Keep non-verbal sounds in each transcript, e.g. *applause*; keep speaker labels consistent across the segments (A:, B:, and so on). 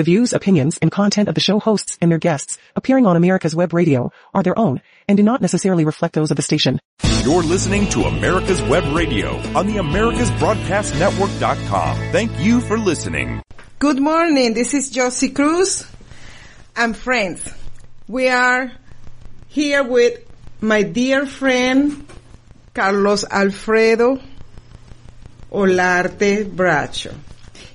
A: The views, opinions, and content of the show hosts and their guests appearing on America's Web Radio are their own and do not necessarily reflect those of the station.
B: You're listening to America's Web Radio on the AmericasBroadcastNetwork.com. Thank you for listening.
C: Good morning. This is Josie Cruz and friends. We are here with my dear friend Carlos Alfredo Olarte Bracho.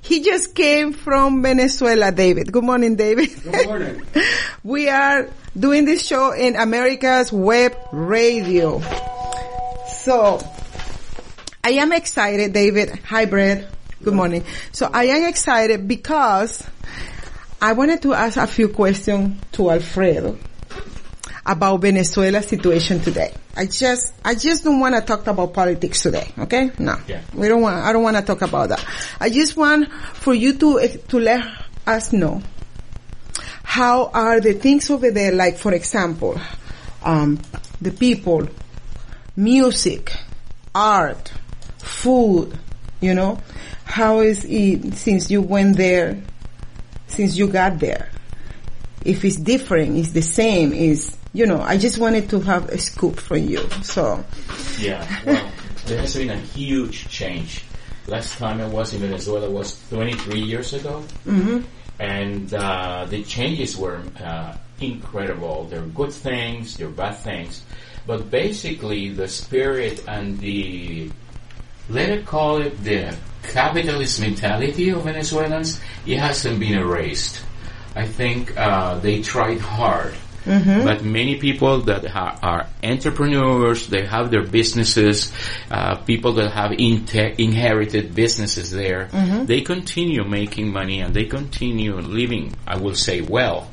C: He just came from Venezuela, David. Good morning, David.
D: Good morning. *laughs*
C: we are doing this show in America's Web Radio. So, I am excited, David. Hi, Brad. Good morning. So I am excited because I wanted to ask a few questions to Alfredo about Venezuela's situation today. I just, I just don't want to talk about politics today. Okay? No.
D: Yeah.
C: We don't want, I don't want to talk about that. I just want for you to, to let us know how are the things over there, like for example, um, the people, music, art, food, you know, how is it since you went there, since you got there? If it's different, it's the same, is, you know, I just wanted to have a scoop from you. So,
D: Yeah, well, there has been a huge change. Last time I was in Venezuela was 23 years ago, and uh, the changes were uh, incredible. There are good things, there are bad things, but basically the spirit and the let it call it the capitalist mentality of Venezuelans, it hasn't been erased. I think uh, they tried hard. But many people that ha- are entrepreneurs, they have their businesses, uh, people that have inherited businesses there, they continue making money and they continue living, I will say, well.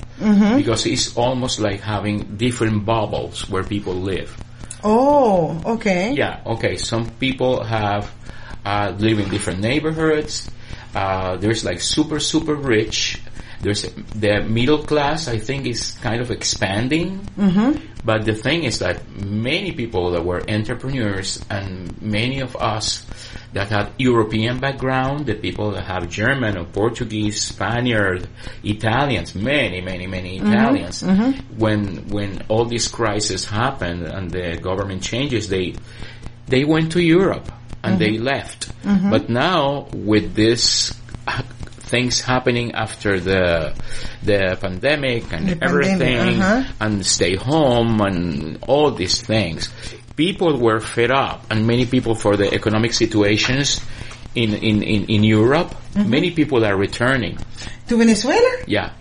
D: Because it's almost like having different bubbles where people live.
C: oh, okay.
D: Yeah, okay. Some people have uh, live in different neighborhoods. Uh, there's like super super rich. There's the middle class. I think is kind of expanding. Mm-hmm. But the thing is that many people that were entrepreneurs and many of us that had European background, the people that have German or Portuguese, Spaniard, Italians, many, many, many mm-hmm. Italians, mm-hmm. when when all this crisis happened and the government changes, they they went to Europe and they mm-hmm. left. But now with this things happening after the the pandemic and
C: The pandemic,
D: everything
C: uh-huh.
D: and stay home and all these things, people were fed up and many people for the economic situations in in in, in Europe, many people are returning.
C: To Venezuela?
D: Yeah.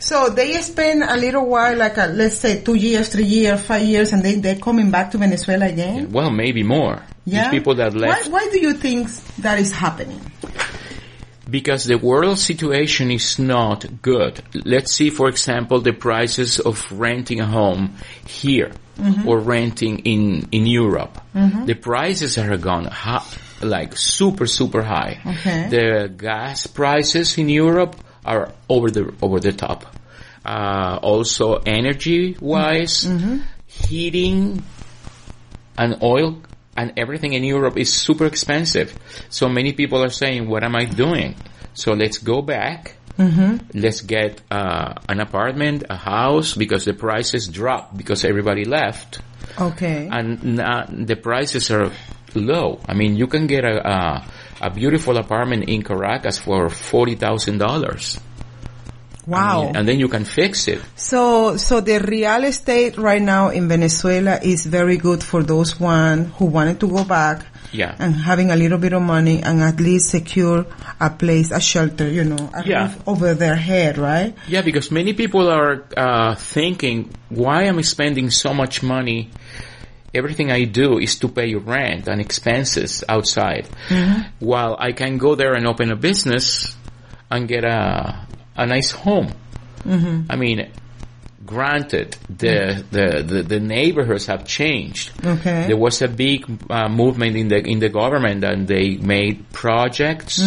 C: So they spend a little while, like a, let's say two years, three years, five years, and then they're coming back to Venezuela again?
D: Well, maybe more.
C: Yeah.
D: These people that left
C: Why, why do you think that is happening?
D: Because the world situation is not good. Let's see, for example, the prices of renting a home here mm-hmm. or renting in in Europe. Mm-hmm. The prices are gone ha- like super super high.
C: Okay.
D: The gas prices in Europe are over the over the top. Uh, also, energy wise, mm-hmm. heating and oil and everything in Europe is super expensive. So many people are saying, what am I doing? So let's go back. Mm-hmm. Let's get uh, an apartment, a house, because the prices dropped because everybody left.
C: Okay.
D: And uh, the prices are low. I mean, you can get a, a, a beautiful apartment in Caracas for $40,000.
C: Wow.
D: And then you can fix it.
C: So, so the real estate right now in Venezuela is very good for those one who wanted to go back.
D: Yeah.
C: And having a little bit of money and at least secure a place, a shelter, you know,
D: yeah.
C: over their head, right?
D: Yeah, because many people are uh, thinking, why am I spending so much money? Everything I do is to pay rent and expenses outside. Mm-hmm. While I can go there and open a business and get a a nice home. I mean, granted, the, the, the, the neighborhoods have changed.
C: Okay.
D: There was a big uh, movement in the in the government, and they made projects,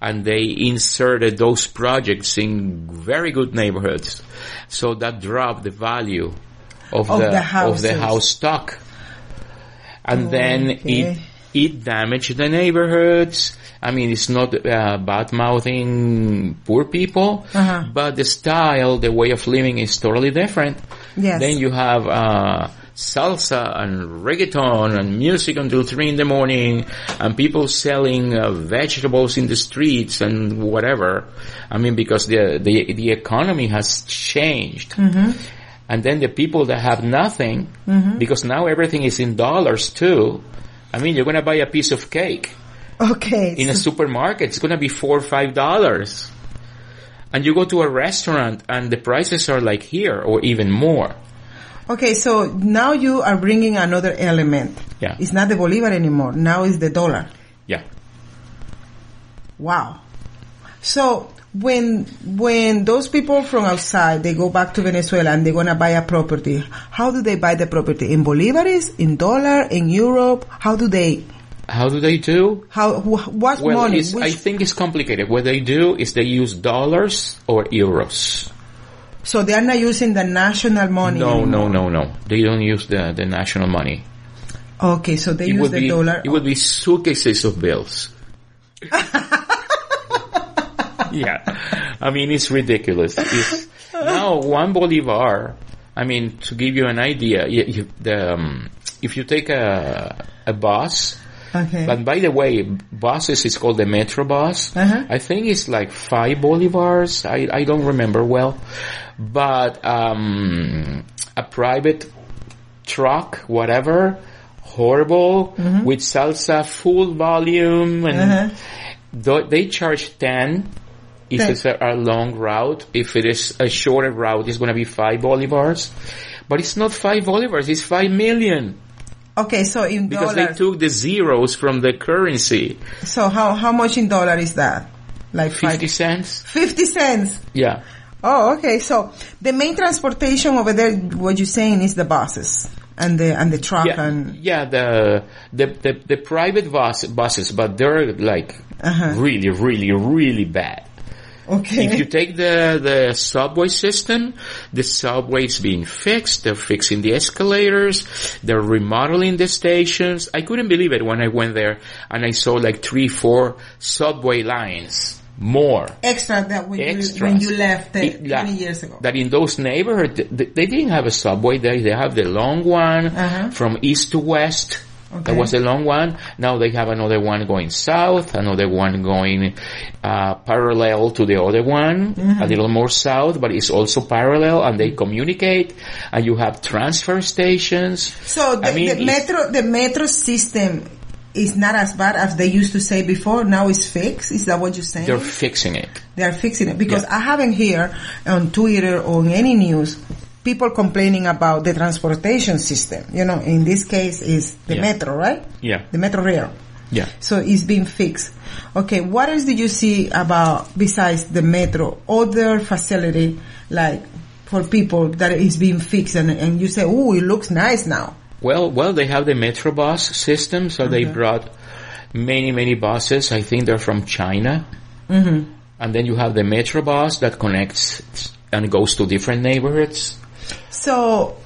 D: and they inserted those projects in very good neighborhoods, so that dropped the value of,
C: Of
D: the,
C: the
D: of the house stock, and then
C: okay.
D: it it damaged the neighborhoods. I mean, it's not uh, bad mouthing poor people,
C: Uh-huh.
D: but the style, the way of living is totally different.
C: Yes.
D: Then you have uh, salsa and reggaeton and music until three in the morning, and people selling uh, vegetables in the streets and whatever. I mean, because the the the economy has changed. And then the people that have nothing, because now everything is in dollars too. I mean, you're gonna buy a piece of cake
C: Okay.
D: in a supermarket, it's gonna be four or five dollars. And you go to a restaurant and the prices are like here or even more.
C: Okay, so now you are bringing another element.
D: Yeah.
C: It's not the bolivar anymore. Now it's the dollar.
D: Yeah.
C: Wow. So when when those people from outside they go back to Venezuela and they're gonna buy a property, how do they buy the property? In bolivares, in dollar, in Europe? How do they?
D: How do they do?
C: How wh- what
D: Well,
C: money?
D: it's, I think it's complicated. What they do is they use dollars or euros.
C: so they are not using the national money.
D: No,
C: anymore.
D: no, no, no. They don't use the, the national money.
C: Okay, so they
D: It
C: use the
D: be,
C: dollar.
D: it would be suitcases of bills. *laughs* yeah. I mean, it's ridiculous. It's, now, one bolivar, I mean, to give you an idea, you, the, um, if you take a, a bus,
C: okay.
D: but by the way, buses is called the Metro bus.
C: Uh-huh.
D: I think it's like five bolivars. I, I don't remember well. But, um, a private truck, whatever, horrible, with salsa full volume and
C: Uh-huh.
D: th- they charge 10 if
C: Ten.
D: it's a, a long route. If it is a shorter route, it's going to be five bolivars. But it's not five bolivars, it's five million.
C: Okay, so in
D: Because
C: dollars.
D: they took the zeros from the currency.
C: so how how much in dollar is that? Like five-
D: 50 cents?
C: 50 cents.
D: Yeah.
C: Oh, okay. So the main transportation over there, what you're saying is the buses and the and the truck
D: Yeah,
C: and
D: yeah, the, the, the, the private bus, buses, but they're like
C: Uh-huh.
D: really, really, really bad.
C: Okay.
D: If you take the, the subway system, the subway's being fixed, they're fixing the escalators, they're remodeling the stations. I couldn't believe it when I went there and I saw like three, four subway lines. More.
C: extra that when you when you left
D: It- yeah,
C: 20 years ago.
D: That in those neighborhoods, they, they didn't have a subway. They, they have the long one
C: Uh-huh.
D: from east to west.
C: Okay.
D: That was a long one. Now they have another one going south, another one going uh, parallel to the other one,
C: Mm-hmm.
D: a little more south, but it's also parallel, and they communicate. And you have transfer stations.
C: So the,
D: I mean,
C: the metro the metro system is not as bad as they used to say before. Now it's fixed. Is that what you're saying?
D: They're fixing it.
C: They are fixing it because
D: Yeah.
C: I haven't heard on Twitter or on any news people complaining about the transportation system. You know, in this case is the
D: Yeah.
C: metro, right?
D: Yeah,
C: The metro rail.
D: yeah.
C: So it's being fixed. Okay, what else did you see about besides the metro, other facility like for people that is being fixed and, and you say, oh, it looks nice now.
D: Well, well, they have the Metrobus system, so they brought many, many buses. I think they're from China. Mm-hmm. And then you have the Metrobus that connects and goes to different neighborhoods.
C: So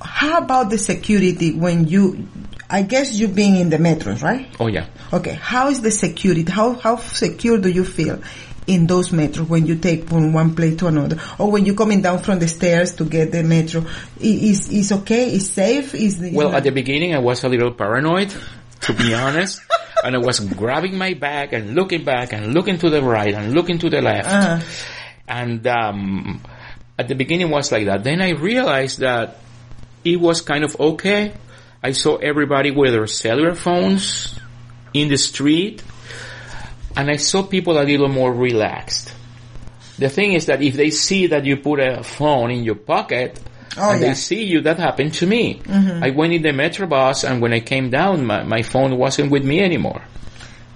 C: how about the security when you, I guess you being in the metros, right?
D: Oh yeah.
C: Okay, how is the security? How how secure do you feel in those metros when you take from one place to another, or when you're coming down from the stairs to get the metro? Is is okay? Is safe? Is the,
D: Well, at the beginning I was a little paranoid, to be honest. *laughs* and I was grabbing my bag and looking back and looking to the right and looking to the left.
C: Uh-huh.
D: And um, at the beginning was like that. Then I realized that it was kind of okay. I saw everybody with their cellular phones in the street, and I saw people a little more relaxed. The thing is that if they see that you put a phone in your pocket,
C: Oh,
D: and
C: yeah.
D: they see you, that happened to me. Mm-hmm. I went in the metro bus, and when I came down, my, my phone wasn't with me anymore.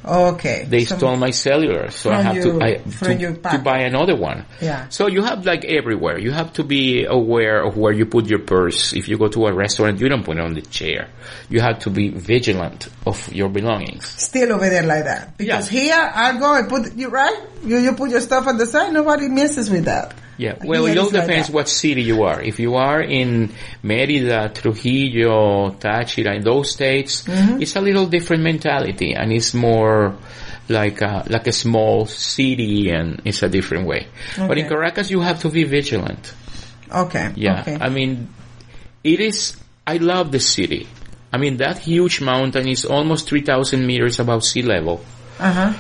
C: Okay,
D: They
C: So-
D: stole my cellular, so I have to I, to, to buy another one.
C: Yeah.
D: So you have like everywhere. You have to be aware of where you put your purse. If you go to a restaurant, you don't put it on the chair. You have to be vigilant of your belongings.
C: Still over there like that because
D: Yeah.
C: here I go and put you right. You you put your stuff on the side. Nobody messes with that.
D: Yeah, well, it all
C: it's like
D: depends what city you are. If you are in Merida, Trujillo, Táchira, in those states,
C: Mm-hmm.
D: it's a little different mentality, and it's more like a, like a small city, and it's a different way. But in Caracas, you have to be vigilant.
C: Okay.
D: Yeah,
C: Okay.
D: I mean, it is. I love the city. I mean, that huge mountain is almost three thousand meters above sea level.
C: uh huh.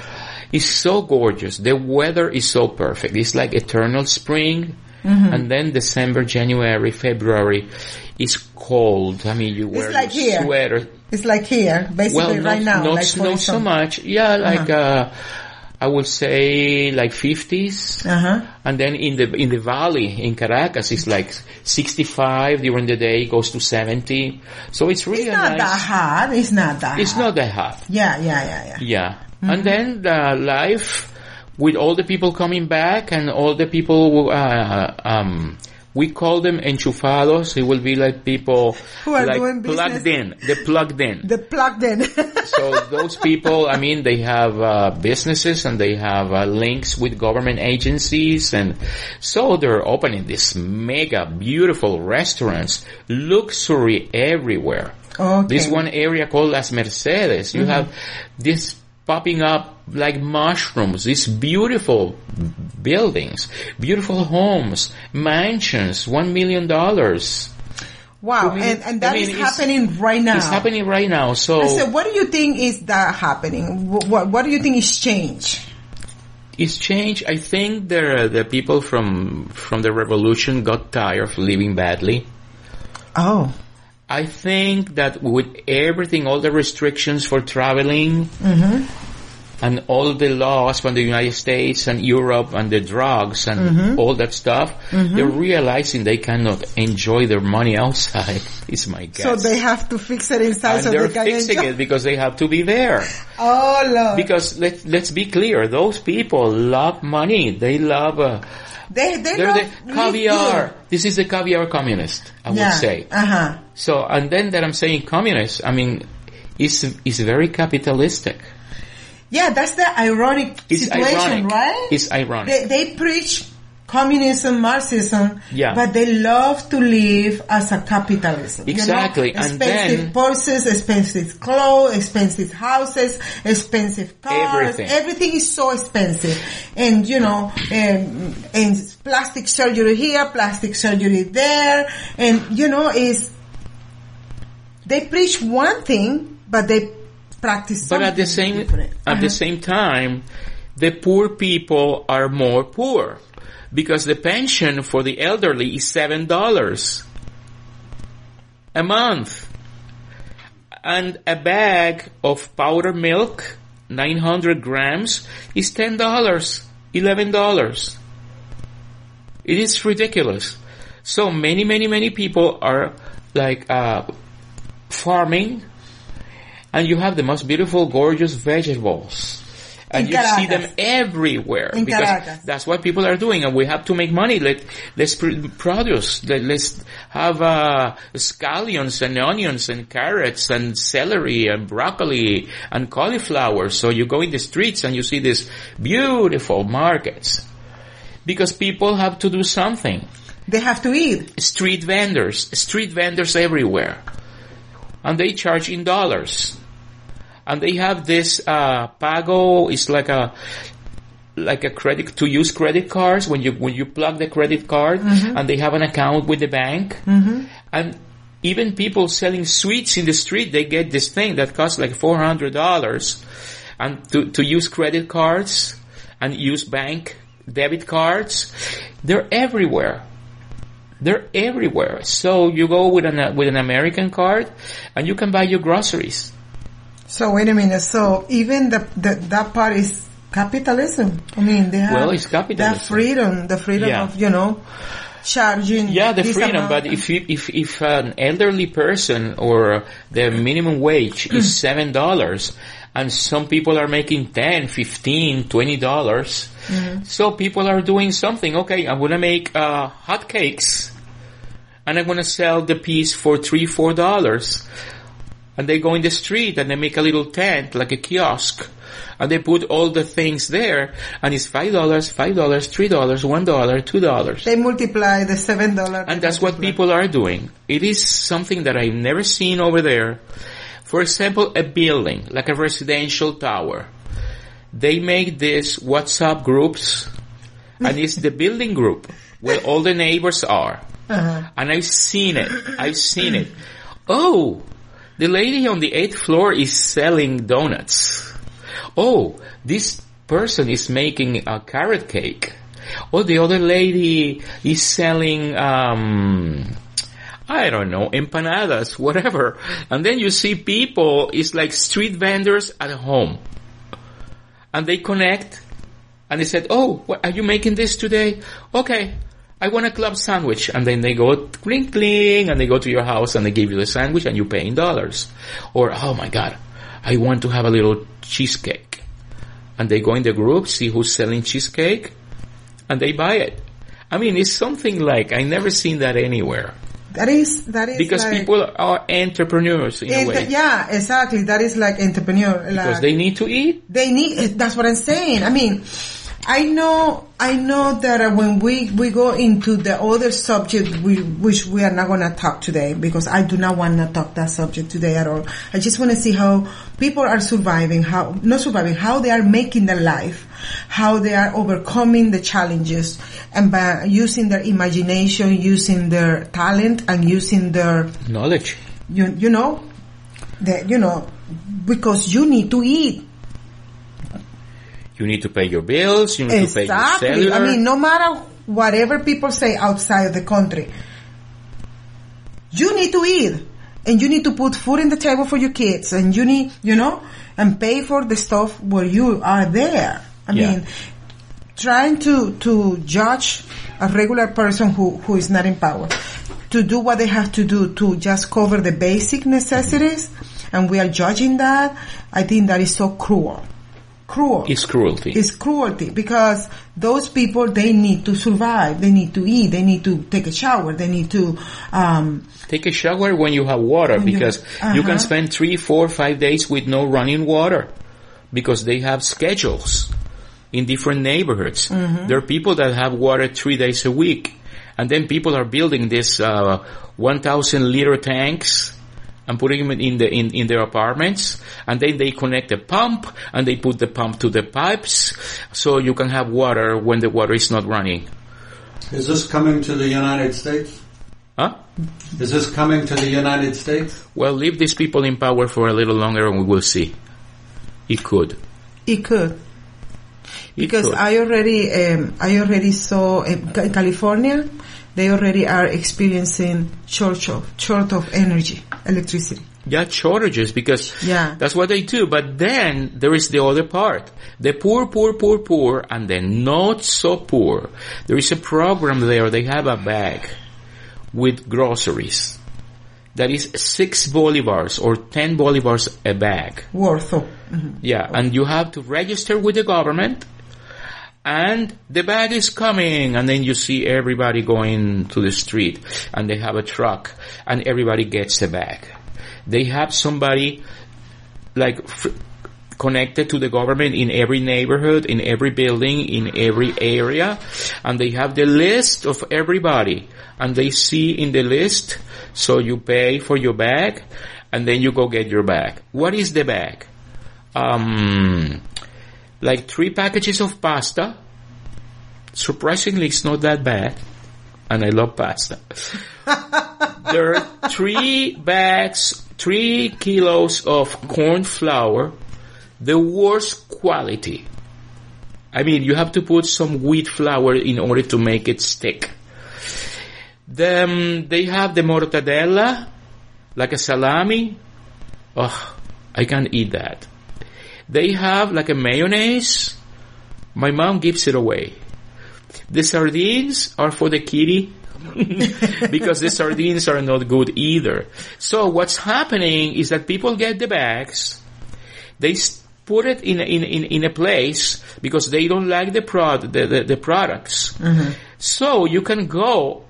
D: It's so gorgeous. The weather is so perfect. It's like eternal spring. And then December, January, February is cold. I mean, you wear
C: like
D: your
C: here.
D: sweater.
C: It's like here, basically
D: Well,
C: right
D: not,
C: now.
D: not,
C: like
D: not so much. Yeah, like, uh, I would say like 50s.
C: Uh huh.
D: And then in the, in the valley, in Caracas, it's like 65 during the day, goes to 70. So it's really
C: It's not
D: nice,
C: that hot. It's not that.
D: it's
C: hot.
D: not that hot.
C: Yeah, yeah, yeah, yeah.
D: Yeah. And then the life with all the people coming back and all the people, uh, um, we call them enchufados. It will be like people
C: Who are
D: like
C: doing
D: plugged
C: business.
D: in. They're plugged in.
C: The plugged in. *laughs*
D: so those people, I mean, they have uh, businesses and they have uh, links with government agencies, and so they're opening these mega beautiful restaurants, luxury everywhere.
C: okay.
D: This one area called Las Mercedes, you have this popping up like mushrooms, these beautiful buildings, beautiful homes, mansions, one million dollars.
C: Wow,
D: I mean,
C: and, and
D: I mean,
C: is happening right now.
D: It's happening right now. So
C: I said, what do you think is that happening? What, what, what do you think is change?
D: it's changed. I think the the people from from the revolution got tired of living badly.
C: Oh,
D: I think that with everything, all the restrictions for traveling, mm-hmm. and all the laws from the United States and Europe and the drugs and mm-hmm. all that stuff, mm-hmm. they're realizing they cannot enjoy their money outside. *laughs* Is my guess.
C: so they have to fix it inside
D: and
C: so
D: they're
C: they
D: fixing
C: enjoy.
D: it because they have to be there.
C: Oh, Lord.
D: Because let's let's be clear, those people love money. They love. Uh,
C: they, they
D: they're
C: don't
D: the caviar.
C: good.
D: This is the caviar communist. I would say.
C: Uh huh.
D: So, and then that I'm saying communist, I mean, is is very capitalistic.
C: Yeah, that's the ironic
D: It's
C: situation,
D: ironic.
C: right?
D: It's ironic.
C: They, they preach communism, Marxism,
D: Yeah.
C: but they love to live as a capitalism.
D: Exactly,
C: You know?
D: and
C: expensive
D: then-
C: purses, expensive clothes, expensive houses, expensive cars.
D: Everything.
C: Everything is so expensive, and you know, and, and plastic surgery here, plastic surgery there, and you know, is they preach one thing, but they practice.
D: But at the same
C: different.
D: at the
C: Uh-huh.
D: same time, the poor people are more poor because the pension for the elderly is seven dollars a month, and a bag of powder milk, nine hundred grams, is ten dollars, eleven dollars. It is ridiculous. So many, many, many people are like uh, farming and you have the most beautiful, gorgeous vegetables. And
C: In
D: you see them everywhere
C: In
D: because
C: Caracas.
D: that's what people are doing, and we have to make money. Let let's pr- produce. Let, let's have uh, scallions and onions and carrots and celery and broccoli and cauliflower. So you go in the streets and you see these beautiful markets because people have to do something
C: They have to eat.
D: street vendors, street vendors everywhere. And they charge in dollars. And they have this, uh, Pago It's like a, like a credit, to use credit cards when you, when you plug the credit card and they have an account with the bank. And even people selling sweets in the street, they get this thing that costs like $400 and to, to use credit cards and use bank debit cards. They're everywhere. They're everywhere. So you go with an with an American card, and you can buy your groceries.
C: So wait a minute. So even the, the that part is capitalism. I mean, they have
D: Well, it's capitalism.
C: That freedom, the freedom
D: Yeah.
C: of you know charging.
D: Yeah, the freedom.
C: amount.
D: But if you, if if an elderly person or the minimum wage is seven dollars, and some people are making ten, fifteen, twenty dollars, so people are doing something. Okay, I'm gonna make uh, hot cakes, and I'm gonna sell the piece for three, four dollars. And they go in the street and they make a little tent, like a kiosk, and they put all the things there, and it's five dollars, five dollars, three dollars, one dollar, two dollars.
C: They multiply the seven dollar.
D: And that's what people are doing. It is something that I've never seen over there. For example, a building, like a residential tower. They make these WhatsApp groups, and it's the building group where all the neighbors are. Uh-huh. And I've seen it. I've seen it. Oh, the lady on the eighth floor is selling donuts. Oh, this person is making a carrot cake. Oh, the other lady is selling, um, I don't know, empanadas, whatever. And then you see people, it's like street vendors at home. And they connect and they said, oh, what, are you making this today? Okay. I want a club sandwich. And then they go clink clink and they go to your house and they give you the sandwich and you pay in dollars. Or, oh my God, I want to have a little cheesecake. And they go in the group, see who's selling cheesecake and they buy it. I mean, it's something like, I never seen that anywhere.
C: That is that is
D: Because
C: like,
D: people are entrepreneurs in a way.
C: yeah, exactly. That is like entrepreneur.
D: Because
C: like-
D: they need to eat.
C: they need that's what i'm saying i mean i know i know that uh, when we we go into the other subject we, which we are not going to talk today because i do not want to talk that subject today at all i just want to see how people are surviving how not surviving how they are making their life how they are overcoming the challenges and by using their imagination using their talent and using their
D: Knowledge.
C: you, you know that you know because you need to eat
D: You need to pay your bills, you need to pay your
C: Exactly.
D: cellular.
C: I mean, no matter whatever people say outside of the country, you need to eat. And you need to put food in the table for your kids and you need, you know, and pay for the stuff where you are there. I
D: Yeah.
C: mean, trying to, to judge a regular person who, who is not in power to do what they have to do to just cover the basic necessities and we are judging that, I think that is so cruel. Cruel.
D: it's cruelty.
C: It's cruelty because those people they need to survive. They need to eat. They need to take a shower. They need to. Um,
D: Take a shower when you have water because you
C: Uh-huh.
D: can spend three, four, five days with no running water because they have schedules in different neighborhoods.
C: Mm-hmm.
D: There are people that have water three days a week and then people are building this, uh, 1000 liter tanks and putting them in the, in, in their apartments and then they connect the pump and they put the pump to the pipes so you can have water when the water is not running.
E: Is this coming to the United States?
D: Huh?
E: Is this coming to the United States?
D: Well, leave these people in power for a little longer and we will see. It could.
C: it could because. I already um, I already saw in California they already are experiencing short of short of energy electricity.
D: yeah, shortages because
C: Yeah.
D: that's what they do. But then there is the other part. The poor, poor, poor, poor, and the not so poor. There is a program there. They have a bag with groceries that is six bolivars or ten bolivars a bag.
C: Worth of. Mm-hmm.
D: Yeah, and you have to register with the government and the bag is coming and then you see everybody going to the street and they have a truck and everybody gets the bag. They have somebody like f- connected to the government in every neighborhood, in every building, in every area and they have the list of everybody and they see in the list so you pay for your bag and then you go get your bag. What is the bag? um, like three packages of pasta. Surprisingly, it's not that bad. And I love pasta. *laughs* there are three bags, three kilos of corn flour, the worst quality. I mean, you have to put some wheat flour in order to make it stick. Then they have the mortadella, like a salami. Oh, I can't eat that. They have like a mayonnaise. My mom gives it away. The sardines are for the kitty *laughs* because the sardines are not good either. So what's happening is that people get the bags, they put it in a, in in, in a place because they don't like the prod the, the, the products. Mm-hmm. So you can go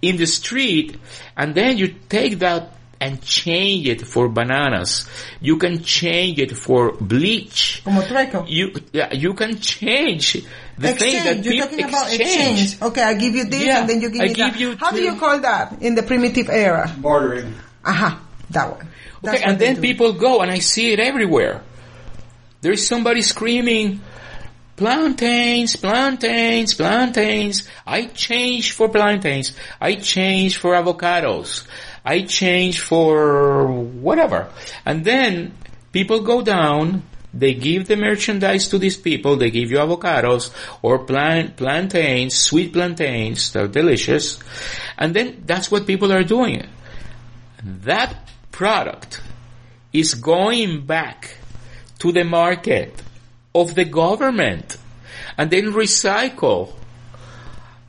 D: in the street and then you take that and change it for bananas. You can change it for bleach.
C: Como trueco.
D: You, yeah, you can change the thing that
C: exchange. You're
D: people
C: talking about
D: exchange.
C: exchange. Okay, I give you this
D: Yeah,
C: and then you give
D: I
C: me
D: give
C: that.
D: you
C: How do you call that in the primitive era?
E: Bartering.
C: Aha, that one. That's
D: Okay, and then
C: do.
D: people go, and I see it everywhere. There's somebody screaming, plantains, plantains, plantains. I change for plantains. I change for avocados. I change for whatever. And then people go down, they give the merchandise to these people, they give you avocados or plant, plantains, sweet plantains, they're delicious. And then that's what people are doing. That product is going back to the market of the government and then recycle.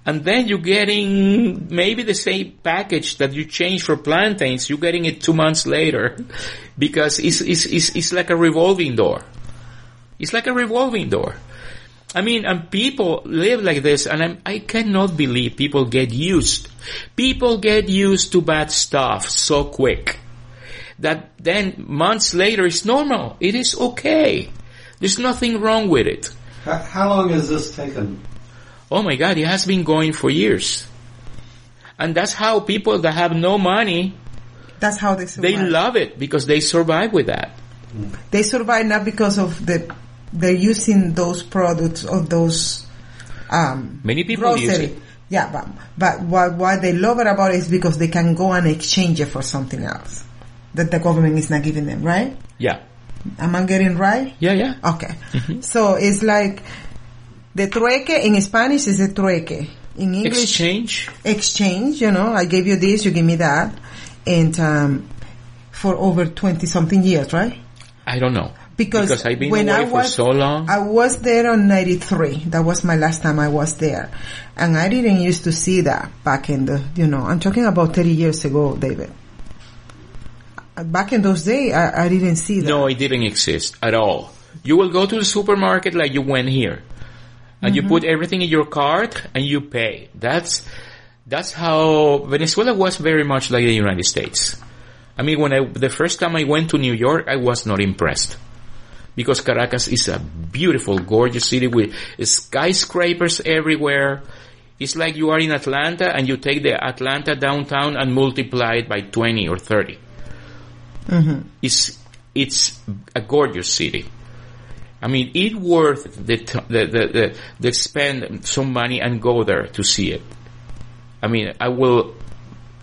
D: And then you're getting maybe the same package that you change for plantains, you're getting it two months later because it's, it's, it's, it's like a revolving door. It's like a revolving door. I mean, and people live like this, and I'm, I cannot believe people get used. People get used to bad stuff so quick that then months later it's normal. It is okay. There's nothing wrong with it.
E: How, how long has this taken?
D: Oh my God, it has been going for years. And that's how people that have no money,
C: That's how they survive.
D: they love it because they survive with that.
C: They survive not because of the they're using those products or those um
D: Many people use it.
C: Yeah, but but what what they love it about it is because they can go and exchange it for something else that the government is not giving them, right?
D: Yeah.
C: Am I getting right?
D: Yeah, yeah.
C: Okay. So it's like the trueque in Spanish is a trueque. In English,
D: Exchange.
C: exchange, you know, I gave you this, you give me that. And um, for over 20 something years, right?
D: I don't know.
C: Because, because
D: I've been
C: when
D: away
C: I
D: for
C: was,
D: so long.
C: I was there on 93. That was my last time I was there. And I didn't used to see that back in the, you know, I'm talking about 30 years ago, David. Back in those days, I, I didn't see that.
D: No, it didn't exist at all. You will go to the supermarket like you went here. And you mm-hmm. put everything in your cart and you pay. That's, that's how Venezuela was very much like the United States. I mean, when I, the first time I went to New York, I was not impressed. Because Caracas is a beautiful, gorgeous city with skyscrapers everywhere. It's like you are in Atlanta and you take the Atlanta downtown and multiply it by 20 or 30. Mm-hmm. It's, it's a gorgeous city. I mean, it worth the, t- the, the, the, the spend some money and go there to see it. I mean, I will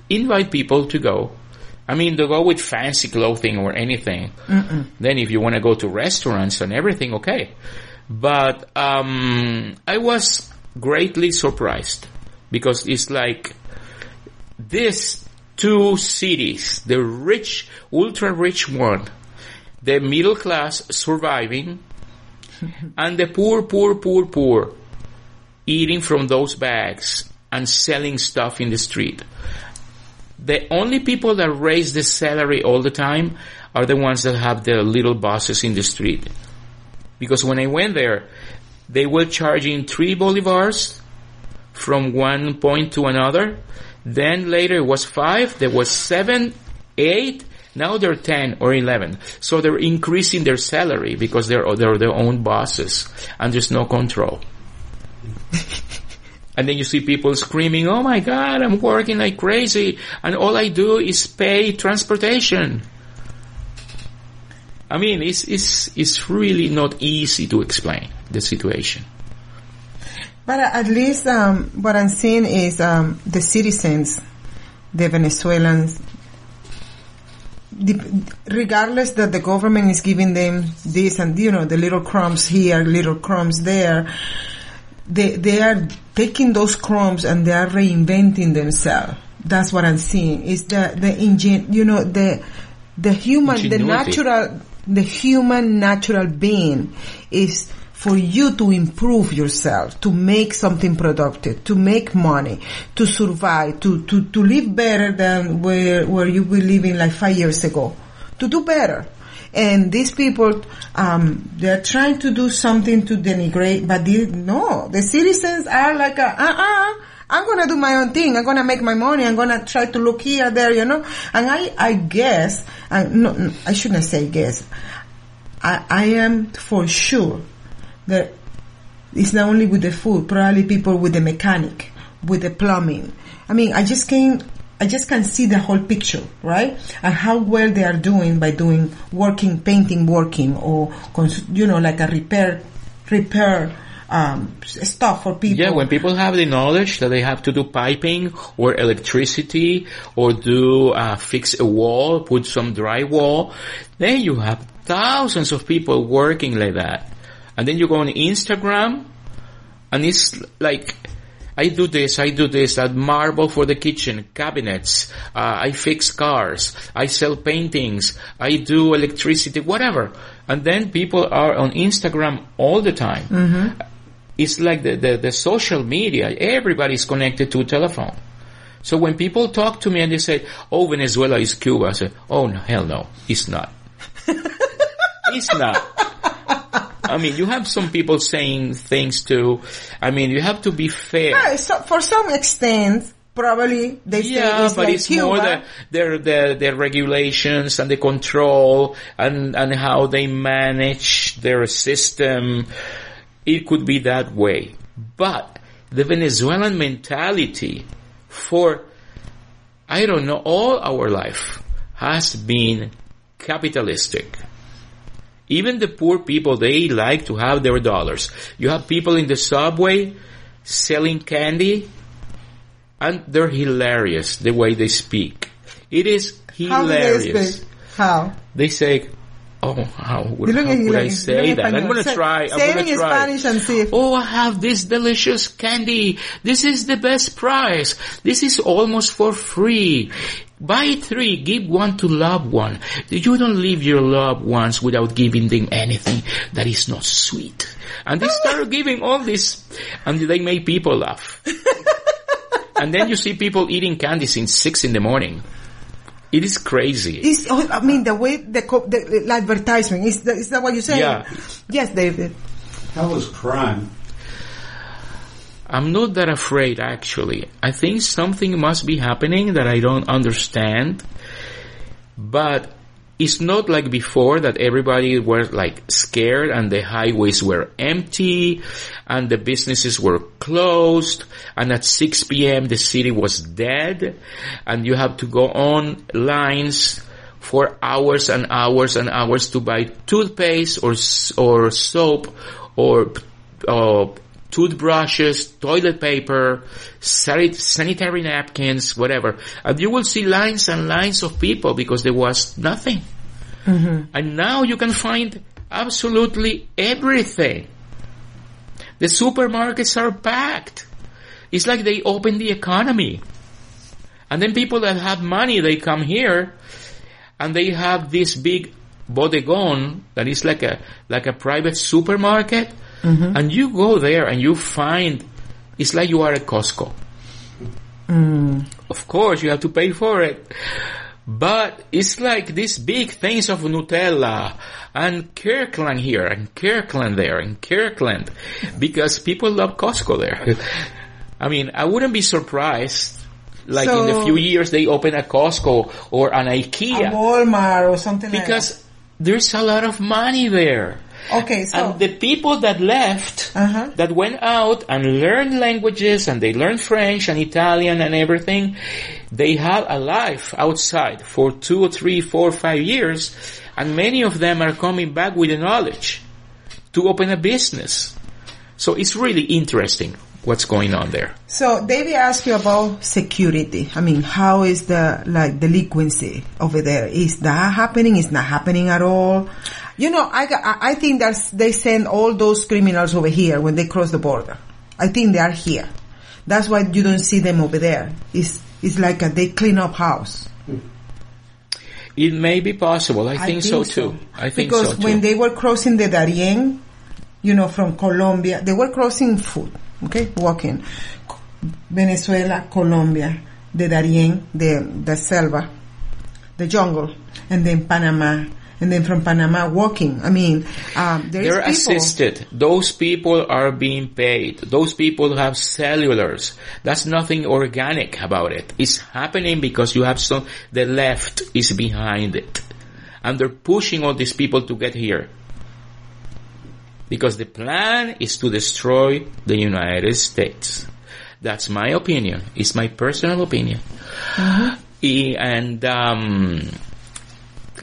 D: invite people to go. I mean, to go with fancy clothing or anything. Then if you want to go to restaurants and everything, okay. But, um, I was greatly surprised because it's like these two cities, the rich, ultra rich one, the middle class surviving, *laughs* and the poor, poor, poor, poor eating from those bags and selling stuff in the street. The only people that raise the salary all the time are the ones that have the little bosses in the street. Because when I went there, they were charging three bolivars from one point to another. Then later it was five, there was seven, eight, now they're 10 or 11. So they're increasing their salary because they're, they're their own bosses and there's no control. *laughs* and then you see people screaming, oh my god, I'm working like crazy and all I do is pay transportation. I mean, it's, it's, it's really not easy to explain the situation.
C: But at least um, what I'm seeing is um, the citizens, the Venezuelans, regardless that the government is giving them this and you know the little crumbs here, little crumbs there, they they are taking those crumbs and they are reinventing themselves. That's what I'm seeing. Is the the ingen you know the the human the natural the human natural being is for you to improve yourself, to make something productive, to make money, to survive, to, to, to live better than where, where you were living like five years ago. To do better. And these people, um, they're trying to do something to denigrate, but they, no, the citizens are like, a, uh-uh, I'm gonna do my own thing. I'm gonna make my money. I'm gonna try to look here, there, you know. And I, I guess, I, no, I shouldn't say guess. I, I am for sure that it's not only with the food, probably people with the mechanic, with the plumbing. I mean, I just can't, I just can see the whole picture, right? And how well they are doing by doing working, painting, working, or you know, like a repair, repair um, stuff for people.
D: Yeah, when people have the knowledge that they have to do piping or electricity or do uh, fix a wall, put some drywall, then you have thousands of people working like that. And then you go on Instagram and it's like, I do this, I do this, I marble for the kitchen, cabinets, uh, I fix cars, I sell paintings, I do electricity, whatever. And then people are on Instagram all the time. It's like the, the, the social media, everybody's connected to a telephone. So when people talk to me and they say, oh, Venezuela is Cuba, I say, oh, no, hell no, it's not. *laughs* it's not. I mean, you have some people saying things too. I mean, you have to be fair.
C: So for some extent, probably they say
D: Yeah, but
C: like
D: it's
C: Cuba.
D: more the their the their regulations and the control and and how they manage their system. It could be that way, but the Venezuelan mentality for I don't know all our life has been capitalistic. Even the poor people, they like to have their dollars. You have people in the subway selling candy and they're hilarious the way they speak. It is
C: How they
D: hilarious.
C: speak? How?
D: They say, "Oh, how would, how
C: en
D: would I say that? I'm gonna try.
C: say
D: I'm gonna
C: in
D: try.
C: Spanish and see if-
D: Oh, I have this delicious candy. This is the best price. This is almost for free. Buy three, give one to loved one. You don't leave your loved ones without giving them anything that is not sweet. And they start *laughs* giving all this, and they make people laugh. *laughs* and then you see people eating candy since six in the morning. It is crazy.
C: Is oh, I mean the way the, co- the, the advertisement is that, is that what you say?
D: Yeah.
C: Yes, David.
E: That was crime?
D: I'm not that afraid actually. I think something must be happening that I don't understand. But it's not like before that everybody was like scared and the highways were empty and the businesses were closed and at 6 p.m. the city was dead and you have to go on lines for hours and hours and hours to buy toothpaste or or soap or uh, toothbrushes, toilet paper, sanitary napkins, whatever. And you will see lines and lines of people because there was nothing. Mm-hmm. And now you can find absolutely everything. The supermarkets are packed. It's like they open the economy. And then people that have money, they come here and they have this big bodegon that is like a, like a private supermarket. Mm-hmm. And you go there and you find, it's like you are at Costco. Mm. Of course, you have to pay for it. But it's like these big things of Nutella and Kirkland here and Kirkland there and Kirkland because people love Costco there. I mean, I wouldn't be surprised like in a few years they open a Costco or an
C: A
D: IKEA
C: Walmart or something
D: because there's a lot of money there.
C: Okay, so
D: And the people that left,
C: Uh-huh.
D: that went out and learned languages and they learned French and Italian and everything, they had a life outside for two or three, four, five years and many of them are coming back with the knowledge to open a business. So it's really interesting what's going on there.
C: So David asked you about security. I mean, how is the like delinquency over there? Is that happening? Is not happening at all? You know, I I I think that they send all those criminals over here when they cross the border. I think they are here. That's why you don't see them over there. It's it's like a, they clean up house. Hmm.
D: It may be possible. I, think, so too. I think
C: because
D: so too.
C: when they were crossing the Darien, you know, from Colombia, they were crossing foot, okay, walking. Venezuela, Colombia, the Darien, the, the selva, the jungle, and then Panama, and then from Panama walking. I mean, um, there
D: They're assisted. Those people are being paid. Those people have cellulars. That's nothing organic about it. It's happening because you have some, the left is behind it. And they're pushing all these people to get here. Because the plan is to destroy the United States. That's my opinion. It's my personal opinion. E- And, um,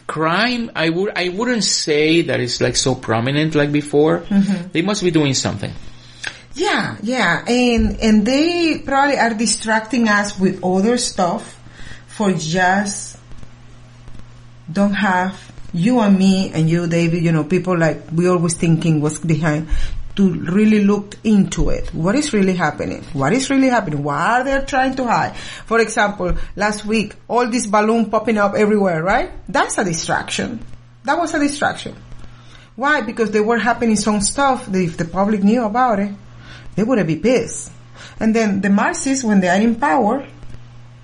D: crime, I would, I wouldn't say that it's like so prominent like before. Mm-hmm. They must be doing something.
C: Yeah, yeah, and and they probably are distracting us with other stuff for just don't have you and me and you, David. You know, people like we always thinking what's behind to really look into it. What is really happening? What is really happening? What are they trying to hide? For example, last week, all this balloon popping up everywhere, right? That's a distraction. That was a distraction. Why? Because they were happening some stuff that if the public knew about it, they would be pissed. And then the Marxists, when they are in power,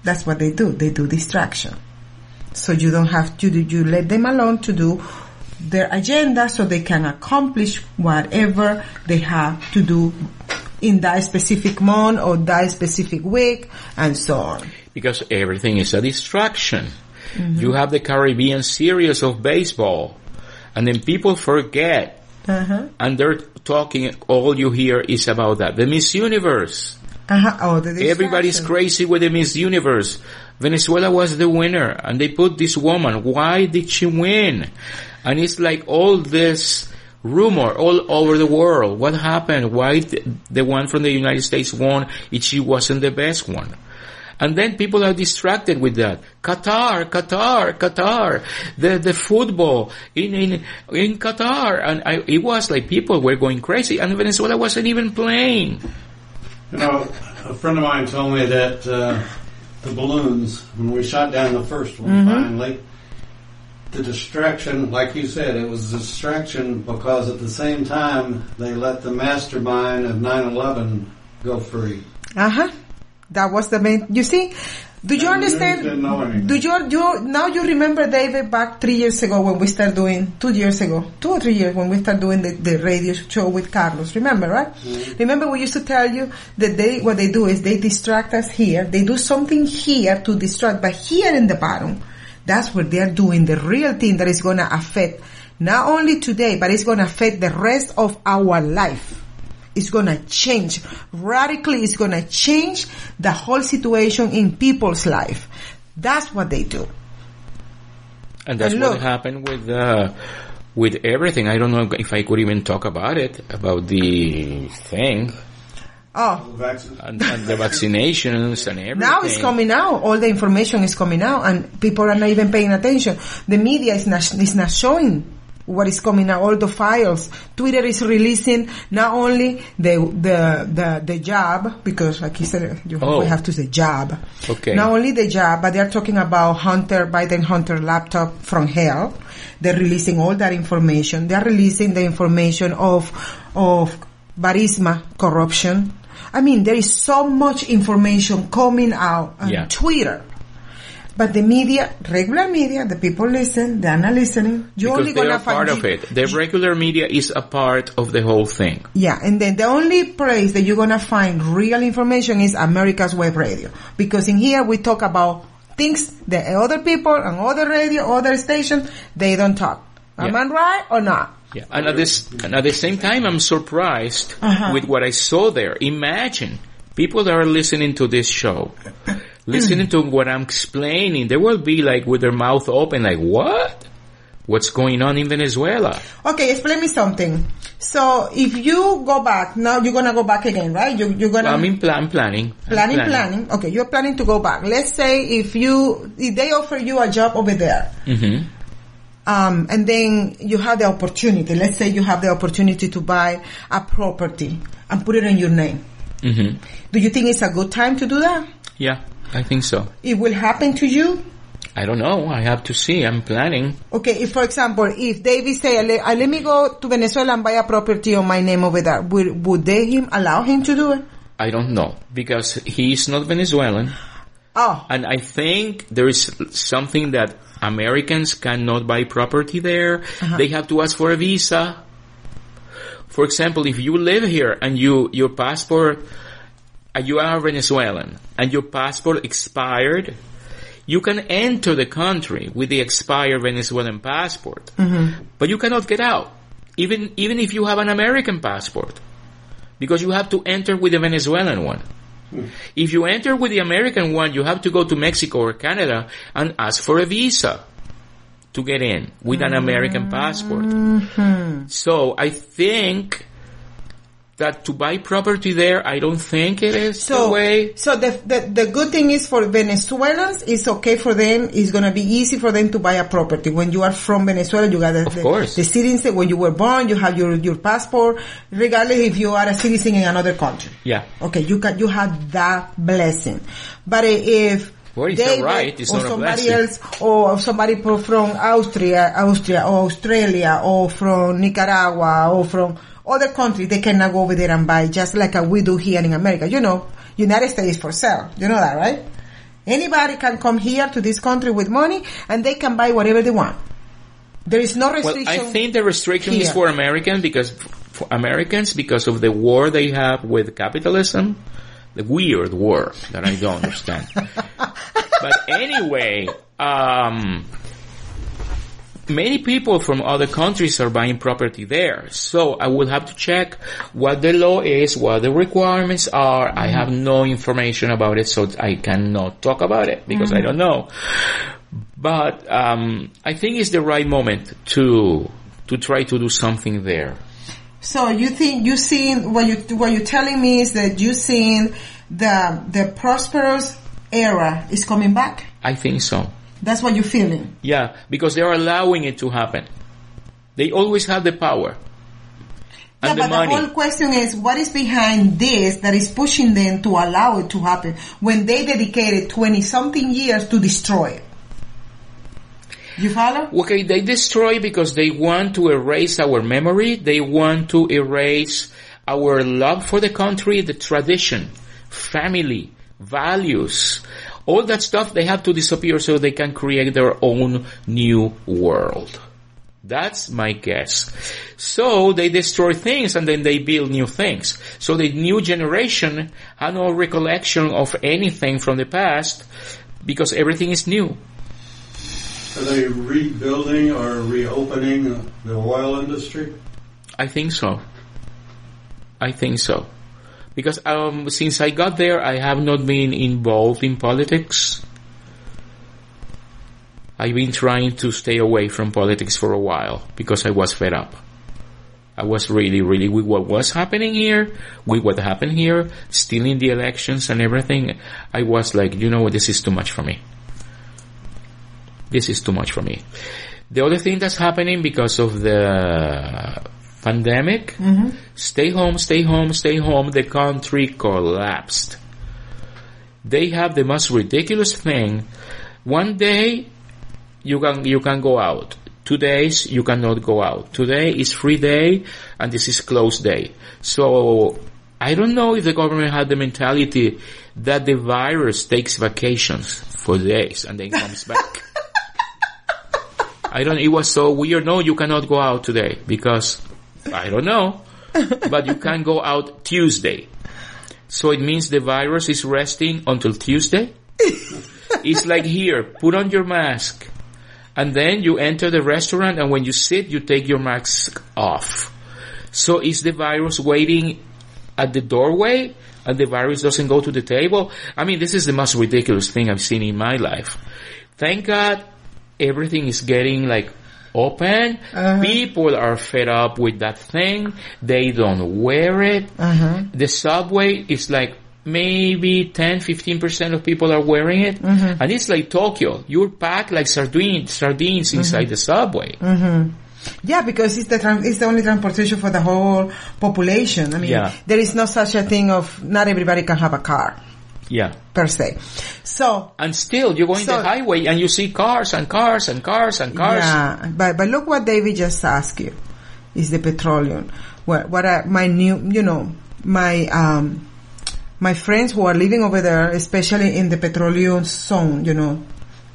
C: that's what they do. They do distraction. So you don't have to do, you let them alone to do their agenda so they can accomplish whatever they have to do in that specific month or that specific week and so on.
D: Because everything is a distraction. You have the Caribbean series of baseball. And then people forget.
C: Uh-huh.
D: And they're talking, all you hear is about that. The Miss Universe.
C: Uh-huh. Oh, the
D: Everybody's crazy with the Miss Universe. Venezuela was the winner and they put this woman. Why did she win? And it's like all this rumor all over the world. What happened? Why th- the one from the United States won if she wasn't the best one? And then people are distracted with that. Qatar, Qatar, Qatar, the, the football in, in, in Qatar. And I, it was like people were going crazy and Venezuela wasn't even playing.
E: You know, a friend of mine told me that uh, the balloons, when we shot down the first one finally, the distraction, like you said, it was a distraction because at the same time they let the mastermind of 9-11 go free.
C: Uh-huh. That was the main, you see, do you
E: And
C: understand?
E: didn't know.
C: Do you, you, now you remember David back three years ago when we started doing, two years ago, two or three years when we started doing the, the radio show with Carlos, remember, right? Remember we used to tell you that they, what they do is they distract us here, they do something here to distract, but here in the bottom, that's what they're doing, the real thing that is gonna affect not only today, but it's gonna affect the rest of our life. It's gonna change. Radically, it's gonna change the whole situation in people's life. That's what they do.
D: And that's
C: And
D: what happened with uh, with everything. I don't know if I could even talk about it about the thing
C: Oh,
D: and, and the vaccinations and everything.
C: now it's coming out. All the information is coming out and people are not even paying attention. The media is not, is not showing what is coming out, all the files. Twitter is releasing not only the, the, the, the job, because like you said, you
D: Oh.
C: have to say job.
D: Okay.
C: Not only the job, but they're talking about Hunter, Biden Hunter laptop from hell. They're releasing all that information. They're releasing the information of, of Burisma corruption. I mean, there is so much information coming out on
D: Yeah.
C: Twitter. But the media, regular media, the people listen, they're not listening. You're
D: because
C: only
D: they
C: gonna
D: are part of it. The regular media is a part of the whole thing.
C: yeah, and then the only place that you're gonna find real information is America's Web Radio. Because in here we talk about things that other people and other radio, other stations, they don't talk. Am
D: Yeah.
C: I right or not?
D: Yeah. And at this, and at the same time, I'm surprised
C: Uh-huh.
D: with what I saw there. Imagine people that are listening to this show, *clears throat* listening to what I'm explaining, they will be like with their mouth open, like, what? What's going on in Venezuela?
C: Okay, explain me something. So if you go back, now you're gonna go back again, right? You, you're gonna...
D: I'm in plan, planning. I'm
C: Planning, planning. Okay, you're planning to go back. Let's say if you, if they offer you a job over there,
D: hmm
C: um, and then you have the opportunity. Let's say you have the opportunity to buy a property and put it in your name.
D: hmm
C: Do you think it's a good time to do that?
D: Yeah, I think so.
C: It will happen to you.
D: I don't know. I have to see. I'm planning.
C: Okay, if for example, if David say, let, uh, let me go to Venezuela and buy a property on my name over there, would, would they him allow him to do it?
D: I don't know because he's not Venezuelan.
C: Oh.
D: And I think there is something that Americans cannot buy property there. They have to ask for a visa. For example, if you live here and you, your passport, uh, you are Venezuelan and your passport expired, you can enter the country with the expired Venezuelan passport, but you cannot get out, even even if you have an American passport, because you have to enter with the Venezuelan one. If you enter with the American one, you have to go to Mexico or Canada and ask for a visa to get in with an American passport. Mm-hmm. So I think that to buy property there, I don't think it is the
C: So,
D: way.
C: so the, the the good thing is for Venezuelans, it's okay for them. It's gonna be easy for them to buy a property. When you are from Venezuela, you got the, the,
D: course.
C: the citizen. When you were born, you have your your passport, regardless if you are a citizen in another country.
D: Yeah.
C: Okay, you can you have that blessing. But if
D: Well,
C: David
D: right,
C: or somebody else, or somebody from Austria, Austria, or Australia, or from Nicaragua, or from other country, they cannot go over there and buy, just like uh, we do here in America. You know, United States for sale. You know that, right? Anybody can come here to this country with money, and they can buy whatever they want. There is no restriction. Well.
D: I think the restriction is for Americans because for Americans because of the war they have with capitalism, the weird war that I don't understand. *laughs* but anyway, um, many people from other countries are buying property there. So I will have to check what the law is, what the requirements are. I have no information about it, so I cannot talk about it because I don't know. But um, I think it's the right moment to to try to do something there.
C: So you think you seen what you what you're telling me is that you seen the the prosperous era is coming back.
D: I think so.
C: That's what you're feeling.
D: Yeah, because they are allowing it to happen. They always have the power
C: Yeah,
D: and the
C: but
D: money.
C: the whole question is what is behind this that is pushing them to allow it to happen when they dedicated 20 something years to destroy it. You follow?
D: Okay, they destroy because they want to erase our memory. They want to erase our love for the country, the tradition, family, values. All that stuff they have to disappear so they can create their own new world. That's my guess. So they destroy things and then they build new things. So the new generation have no recollection of anything from the past because everything is new.
E: Are they rebuilding or reopening the oil industry?
D: I think so. I think so. Because um, since I got there, I have not been involved in politics. I've been trying to stay away from politics for a while because I was fed up. I was really, really with what was happening here, with what happened here, stealing the elections and everything. I was like, you know what, this is too much for me. This is too much for me. The other thing that's happening because of the pandemic, mm-hmm. stay home, stay home, stay home, the country collapsed. They have the most ridiculous thing. One day, you can, you can go out. Two days, you cannot go out. Today is free day, and this is closed day. So, I don't know if the government had the mentality that the virus takes vacations for days and then comes back. *laughs* I don't, it was so weird. No, you cannot go out today because I don't know, *laughs* but you can go out Tuesday. So it means the virus is resting until Tuesday. *laughs* it's like here, put on your mask and then you enter the restaurant and when you sit, you take your mask off. So is the virus waiting at the doorway and the virus doesn't go to the table? I mean, this is the most ridiculous thing I've seen in my life. Thank God everything is getting like open. Uh-huh. People are fed up with that thing. They don't wear it. Uh-huh. The subway is like maybe 10, 15% of people are wearing it. Uh-huh. And it's like Tokyo. You're packed like sardines, sardines inside the subway.
C: Yeah, because it's the tran- it's the only transportation for the whole population. I mean,
D: Yeah.
C: there is no such a thing of not everybody can have a car
D: Yeah.
C: per se. So
D: And still, you go in
C: So-
D: the highway and you see cars and cars and cars and cars.
C: Yeah, but but look what David just asked you, is the petroleum. What what are my new, you know, my um my friends who are living over there, especially in the petroleum zone, you know,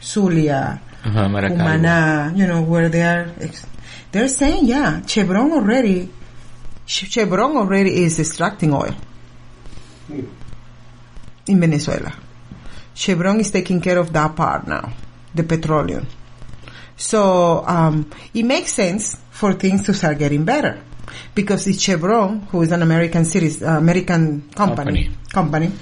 C: Zulia,
D: Uh-huh, Maracaibo.
C: Cumaná, you know, where they are, ex- they're saying, yeah, Chevron already, Chevron already is extracting oil in Venezuela. Chevron is taking care of that part now, the petroleum. So um, it makes sense for things to start getting better because it's Chevron, who is an American series, uh, American company, company,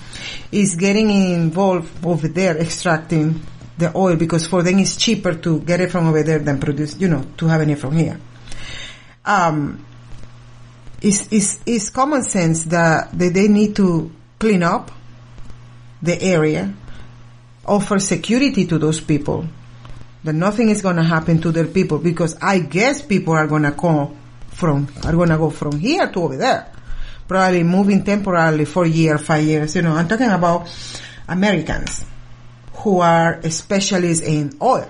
C: is getting involved over there extracting the oil because for them it's cheaper to get it from over there than produce, you know, to having it from here. Um, it's, it's, it's common sense that, that they need to clean up the area, offer security to those people, that nothing is going to happen to their people because I guess people are going to go from, are going to go from here to over there. Probably moving temporarily for a year, five years, you know, I'm talking about Americans who are specialists in oil.